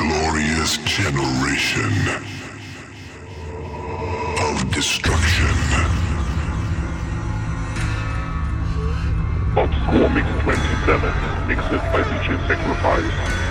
glorious generation of destruction. Bob Score Mix 27, mixed by DJ Sacrifice.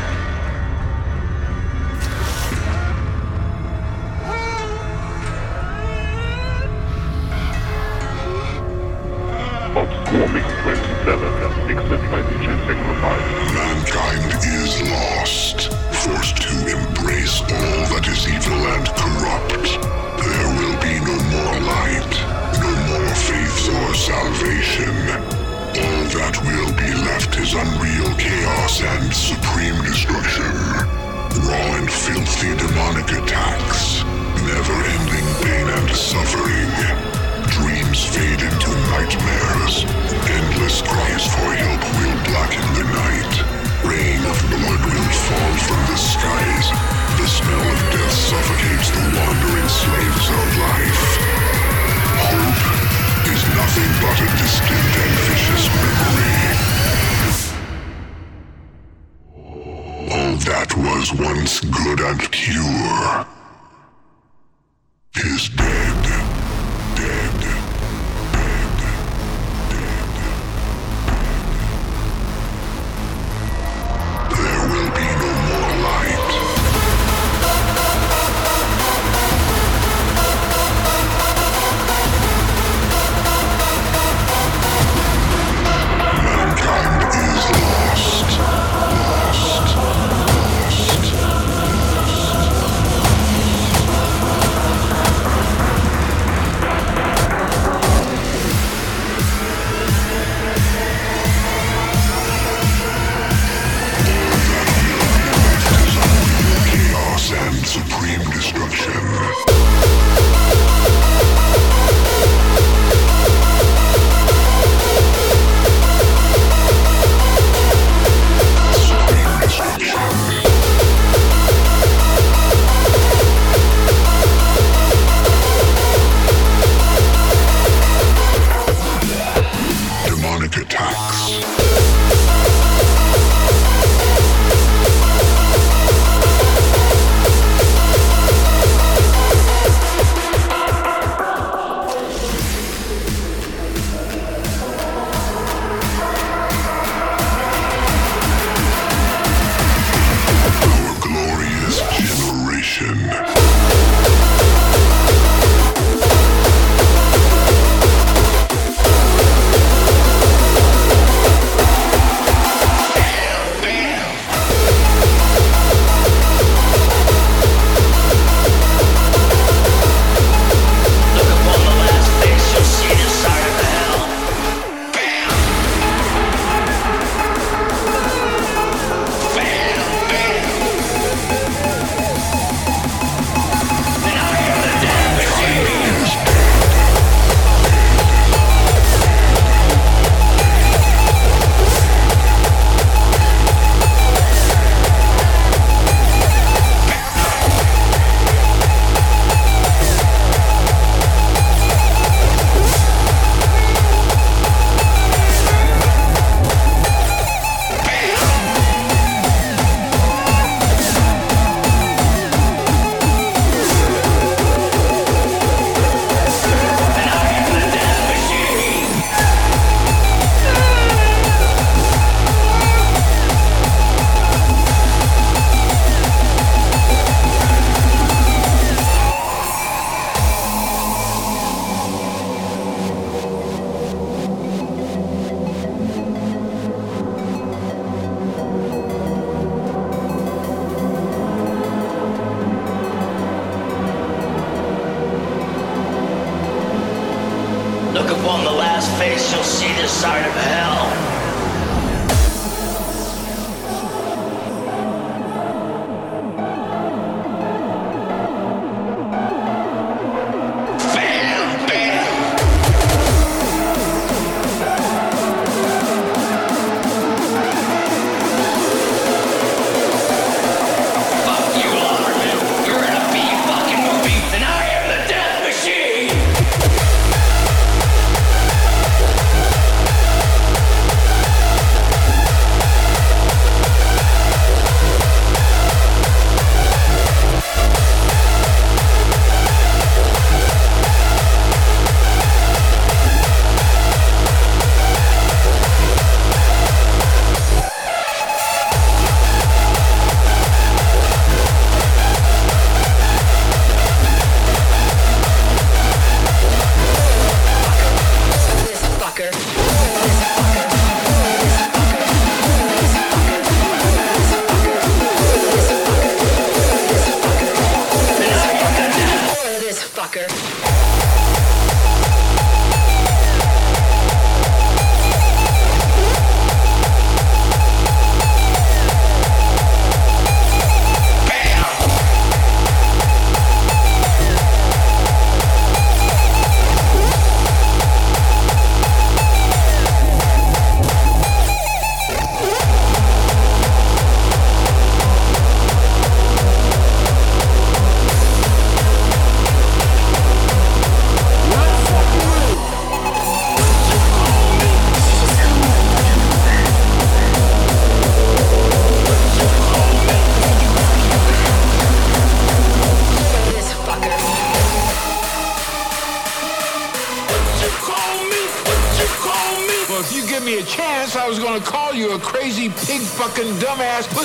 That will be left is unreal chaos and supreme destruction. Raw and filthy demonic attacks, never-ending pain and suffering. Dreams fade into nightmares. Endless cries for help will blacken the night. Rain of blood will fall from the skies. The smell of death suffocates the wandering slaves of life. Nothing but a distant and vicious memory. All that was once good and pure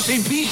dumbass pussy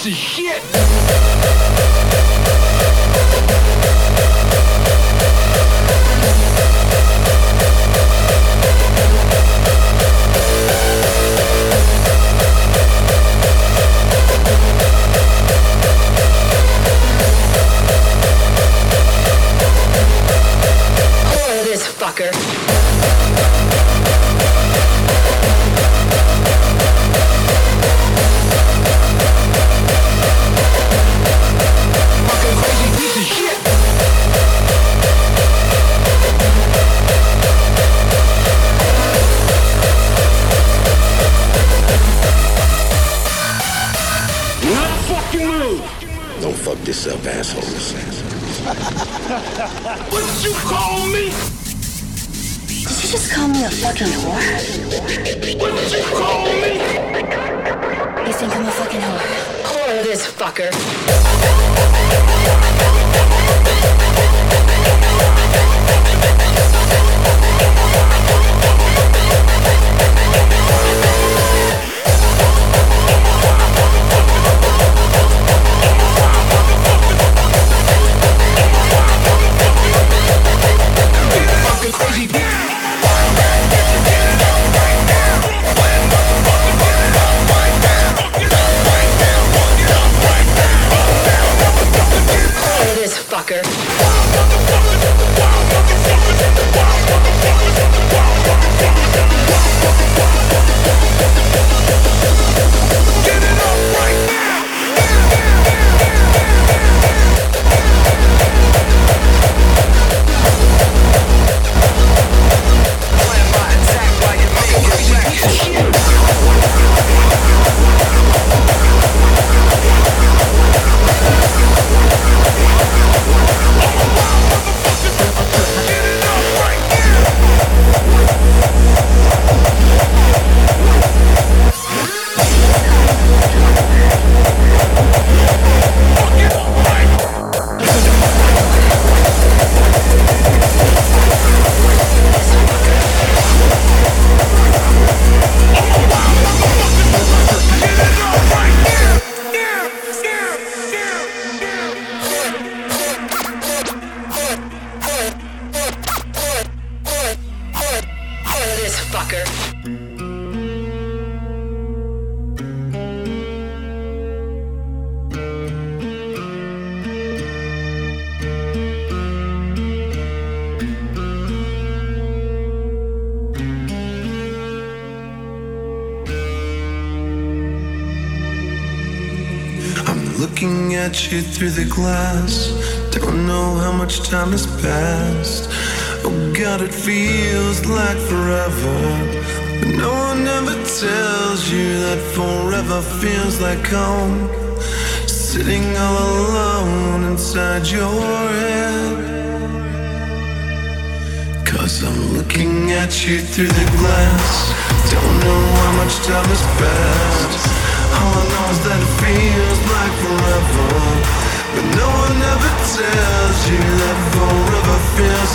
you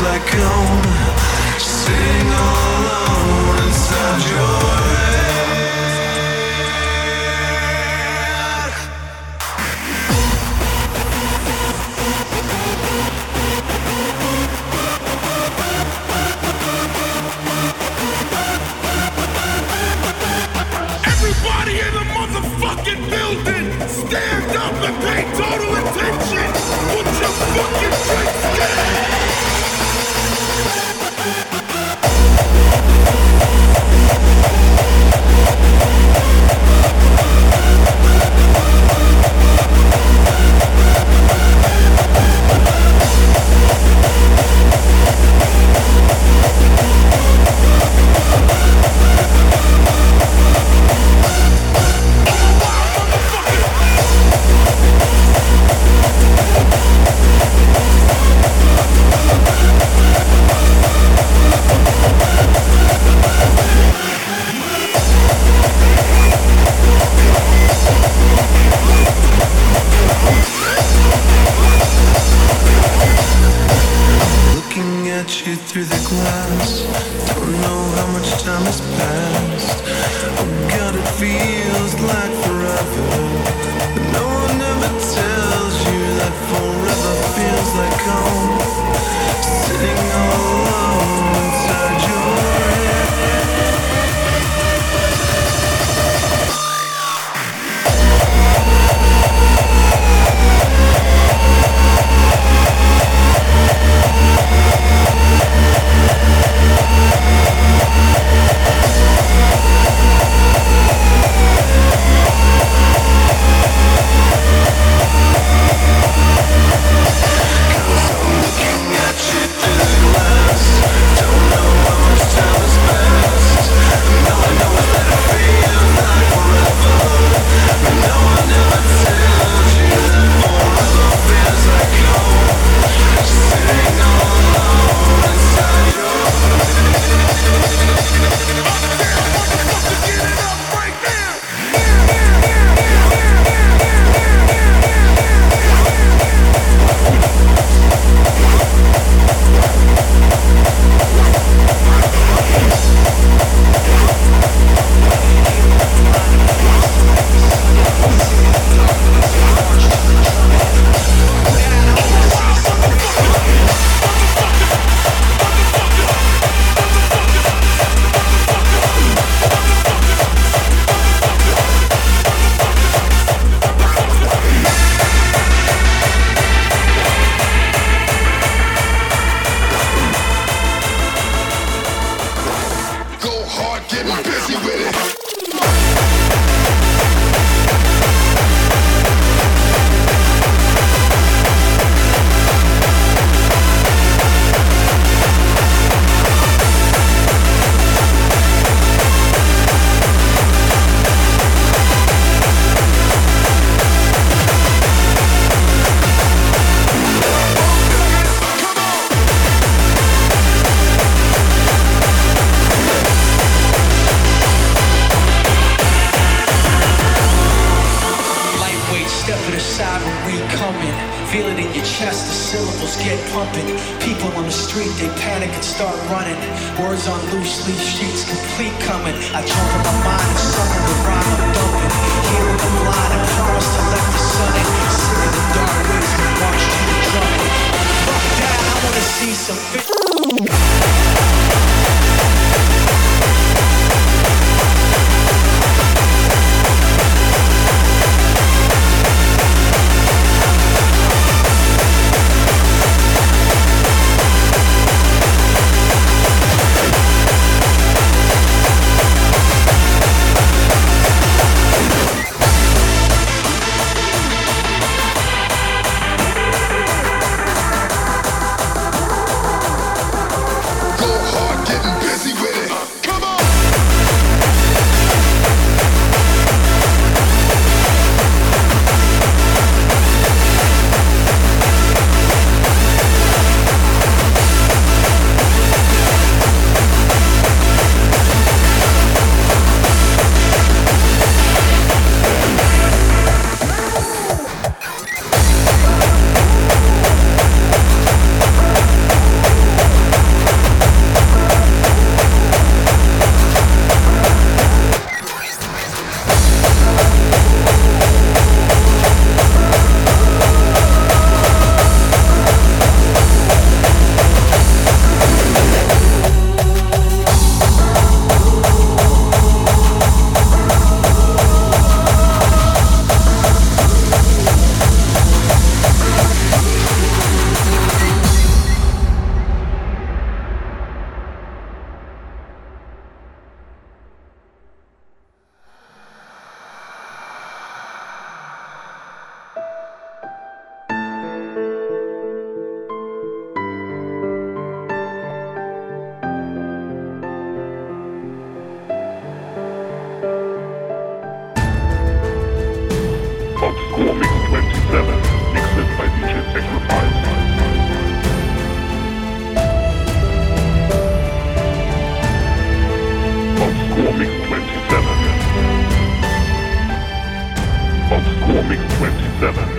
like home seven.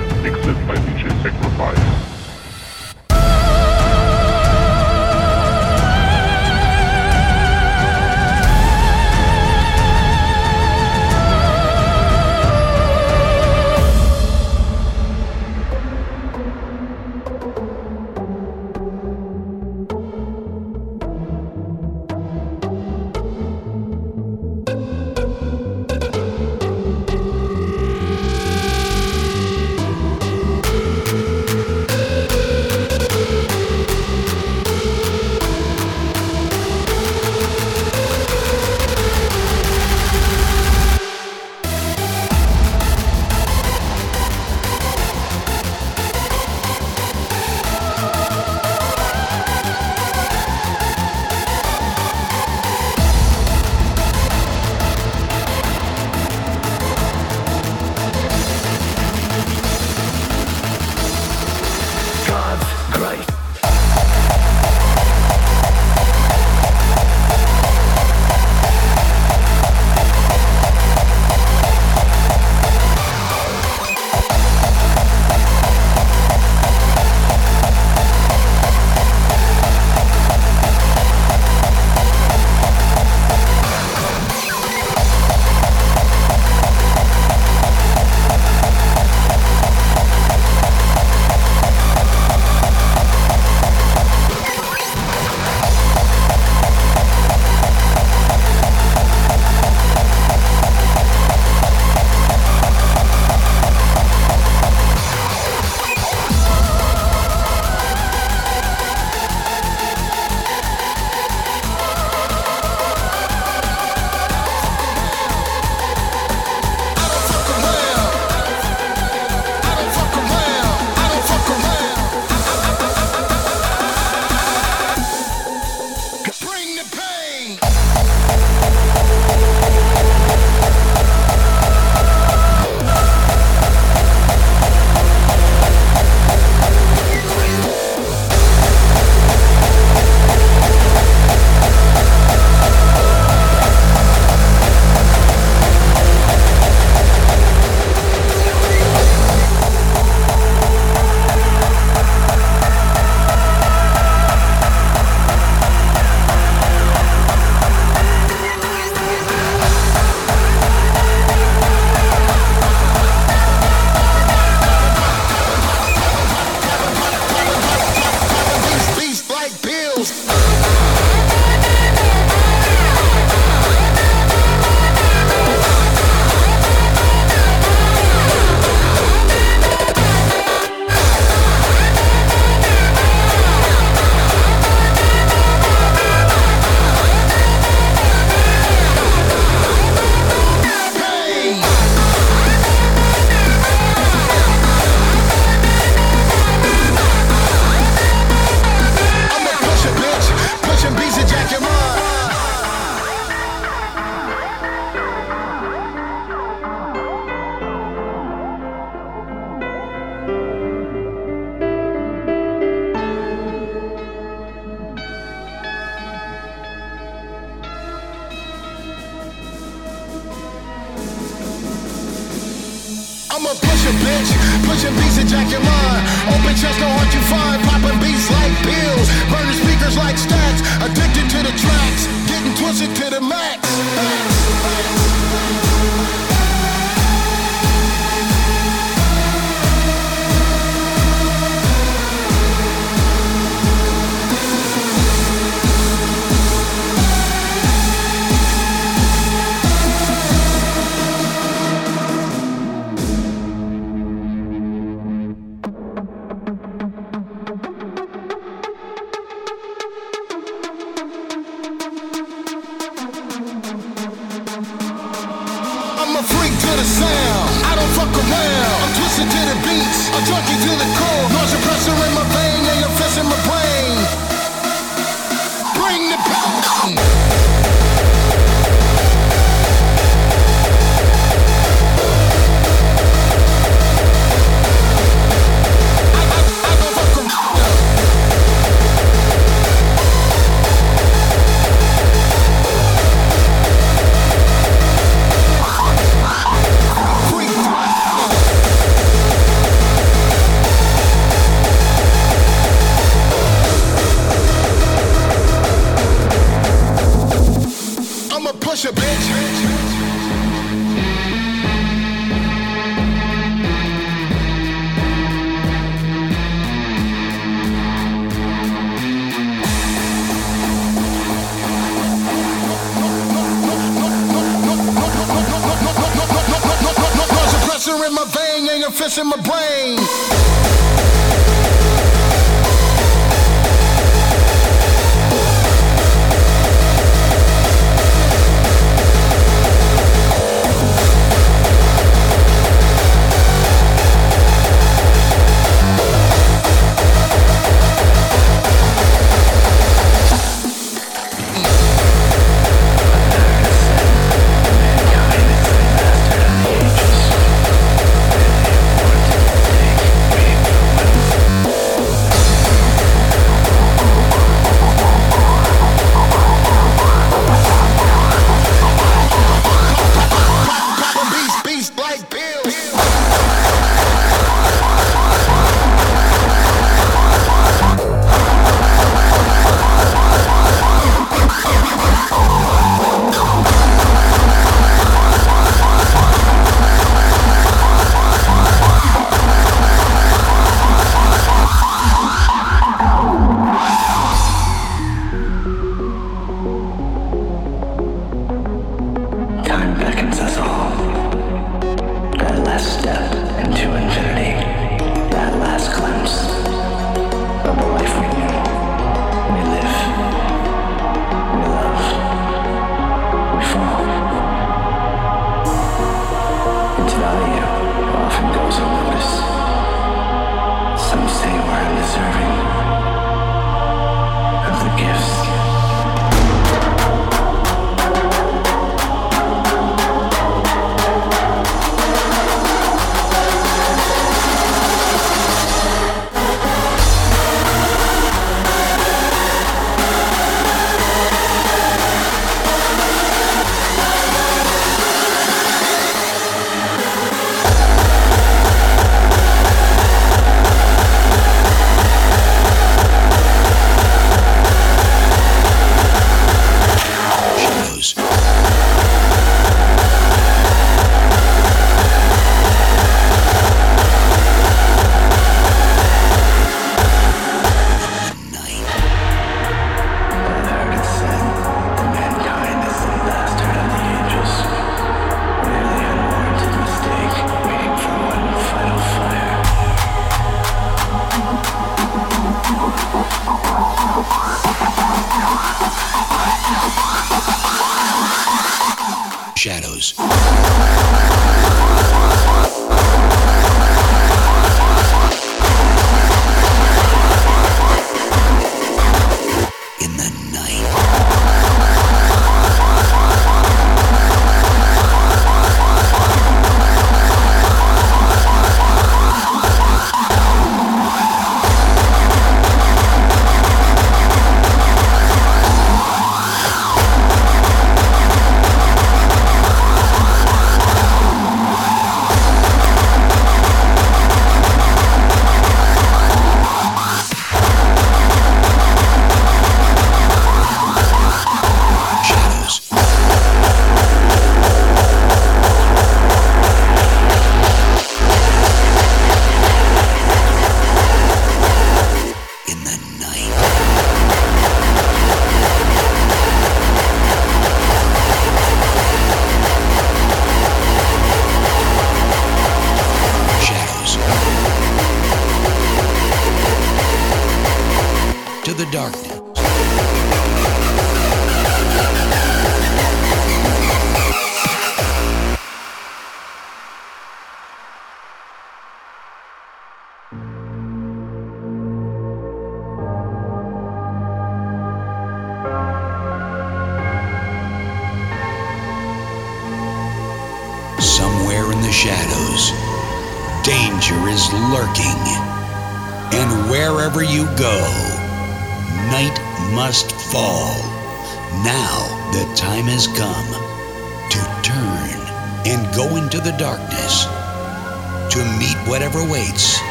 In my brain.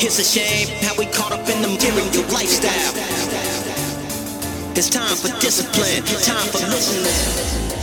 It's a shame how we caught up in the material lifestyle. It's time for discipline, time for listening.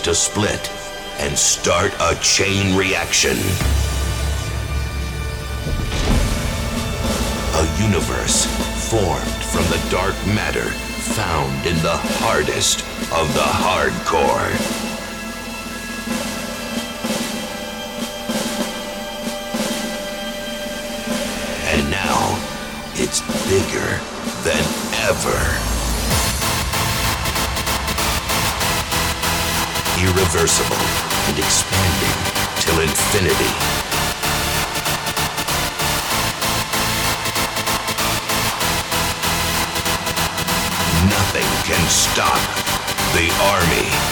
To split and start a chain reaction. A universe formed from the dark matter found in the hardest of the hardcore. Irreversible and expanding till infinity. Nothing can stop the army.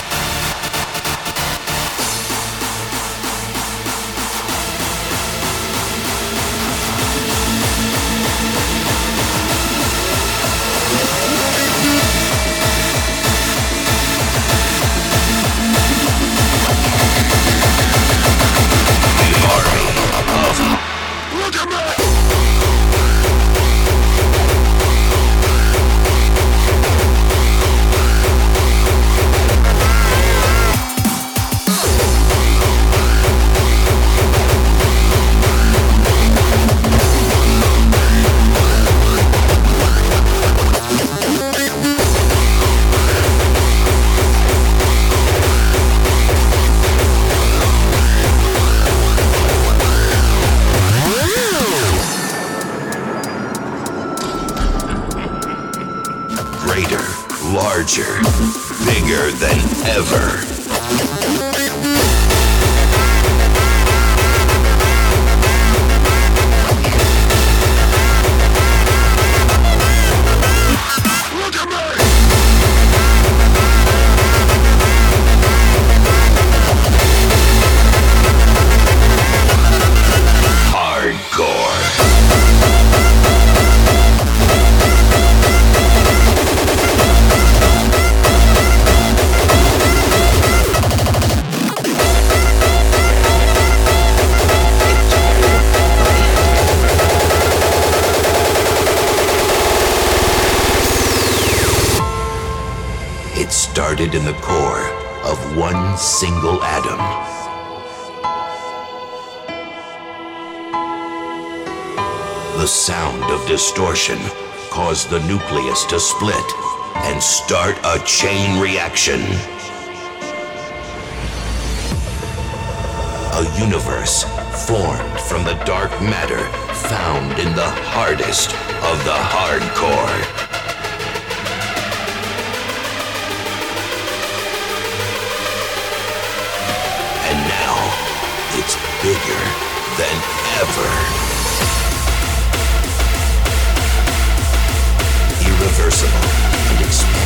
to split and start a chain reaction. A universe formed from the dark matter found in the hardest of the hardcore. personal and expressive.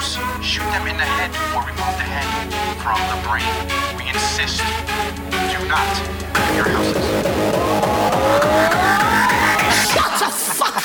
groups, shoot them in the head or remove the head from the brain. We insist, do not come your houses. Shut the fuck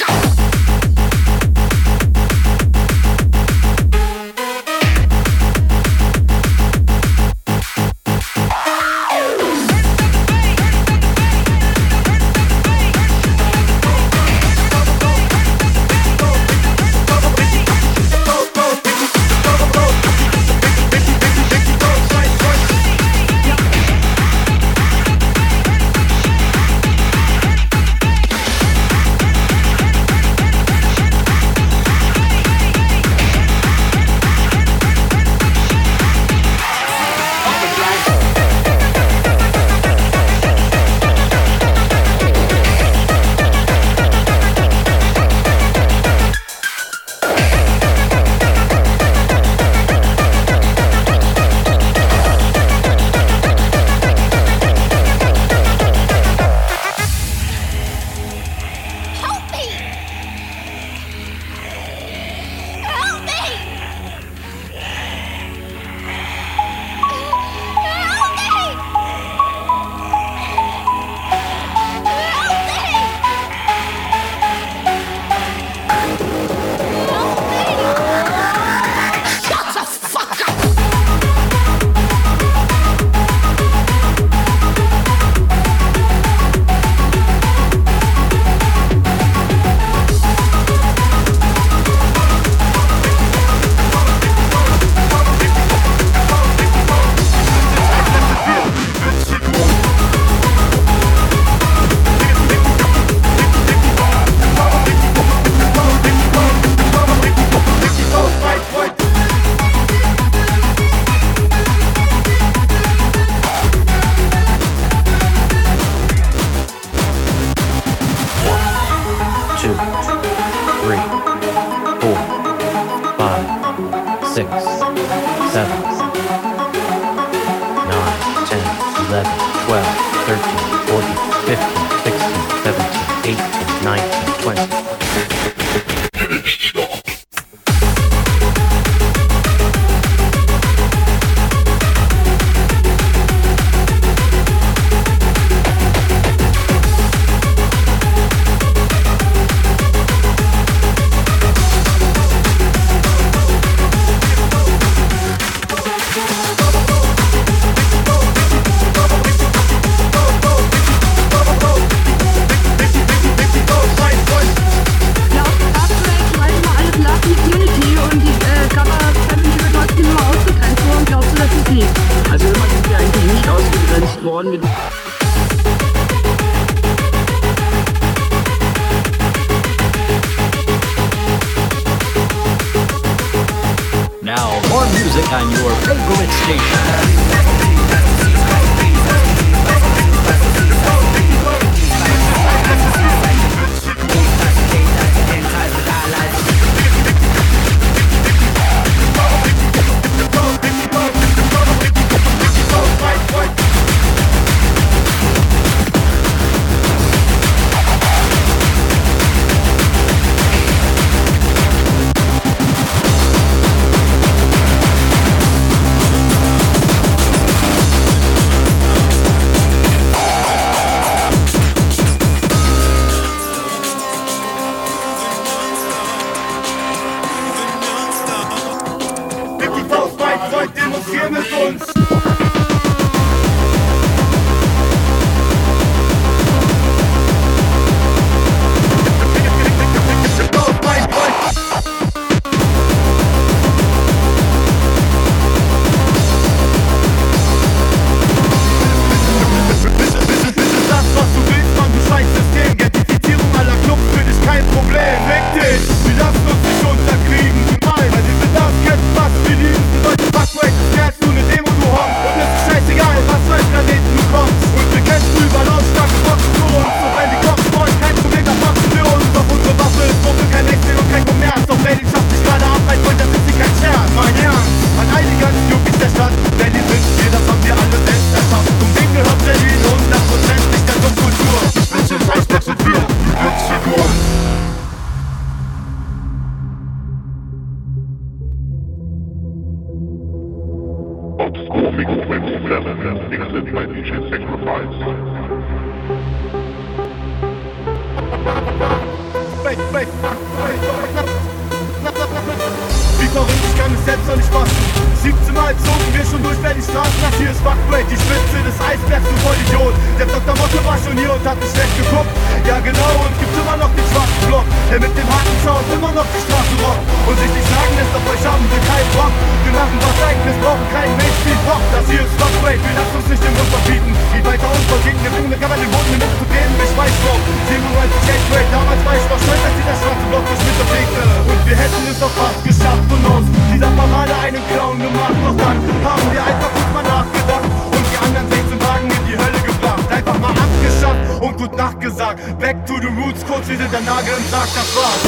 war schon hier und hat nicht schlecht geguckt. Ja genau, und gibt immer noch den schwarzen Block Der mit dem harten Sound immer noch die Straße rockt. Und sich nicht sagen lässt, auf euch haben wir keinen Bock. Wir machen was eigenes, brauchen keinen Mainstream-Rock Das hier ist Fuckbreak, wir lassen uns nicht den Mund verbieten. Geht weiter uns vergegen, wir bringen kann man den Boden Luft zu geben Ich weiß noch, 97 Gate Break, damals war ich noch stolz, als sie der schwarze Block mich mitbewegte Und wir hätten es doch fast geschafft und aus dieser Parade einen Clown gemacht. Doch dann haben wir einfach gut mal nachgedacht Und die anderen 16 Wagen in die Hölle gebracht. Einfach mal abgeschafft und gut nachgesagt. Back to the roots, kurz wir sind der Nagel im Sarg, das war's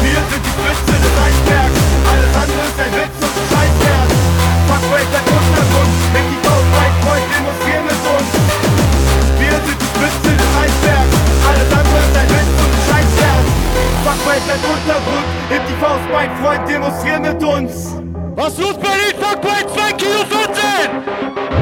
Wir sind die Spitze des Eisbergs. Alles andere ist ein Witz und Scheißwert Fuck Break, bleibt Untergrund Wenn die Faust weit freut, demonstrieren mit uns. Wir sind die Spitze des Eisbergs. Alles andere ist ein Witz und Scheißwert Fuck Break, bleibt Untergrund Heb die Faust, mein Freund, demonstrier mit uns. Was los Berlin? Fuck Break 2 Kilo 14!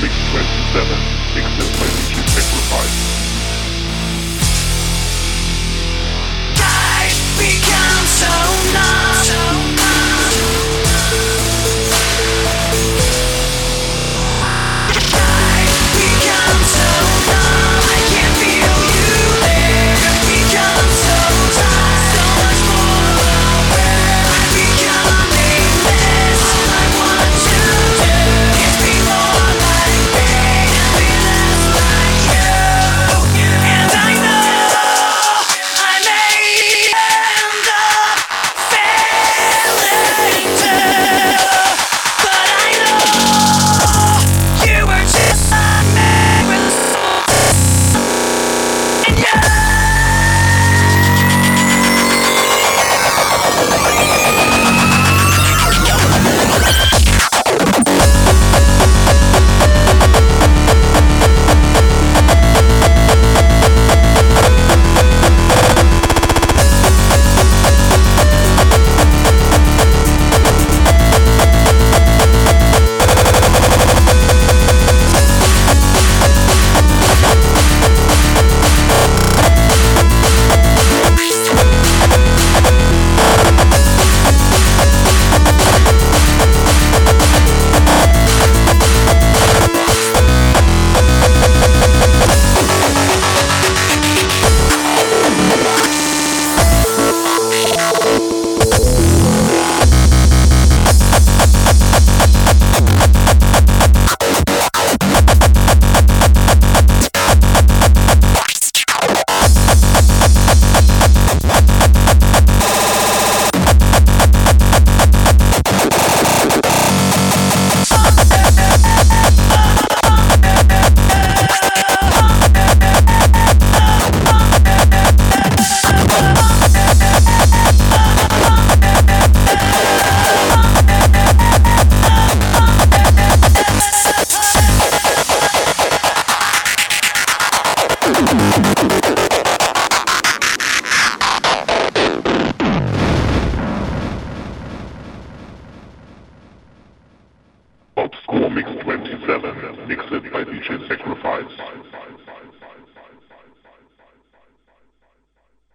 Mix 27, Sacrifice. So numb.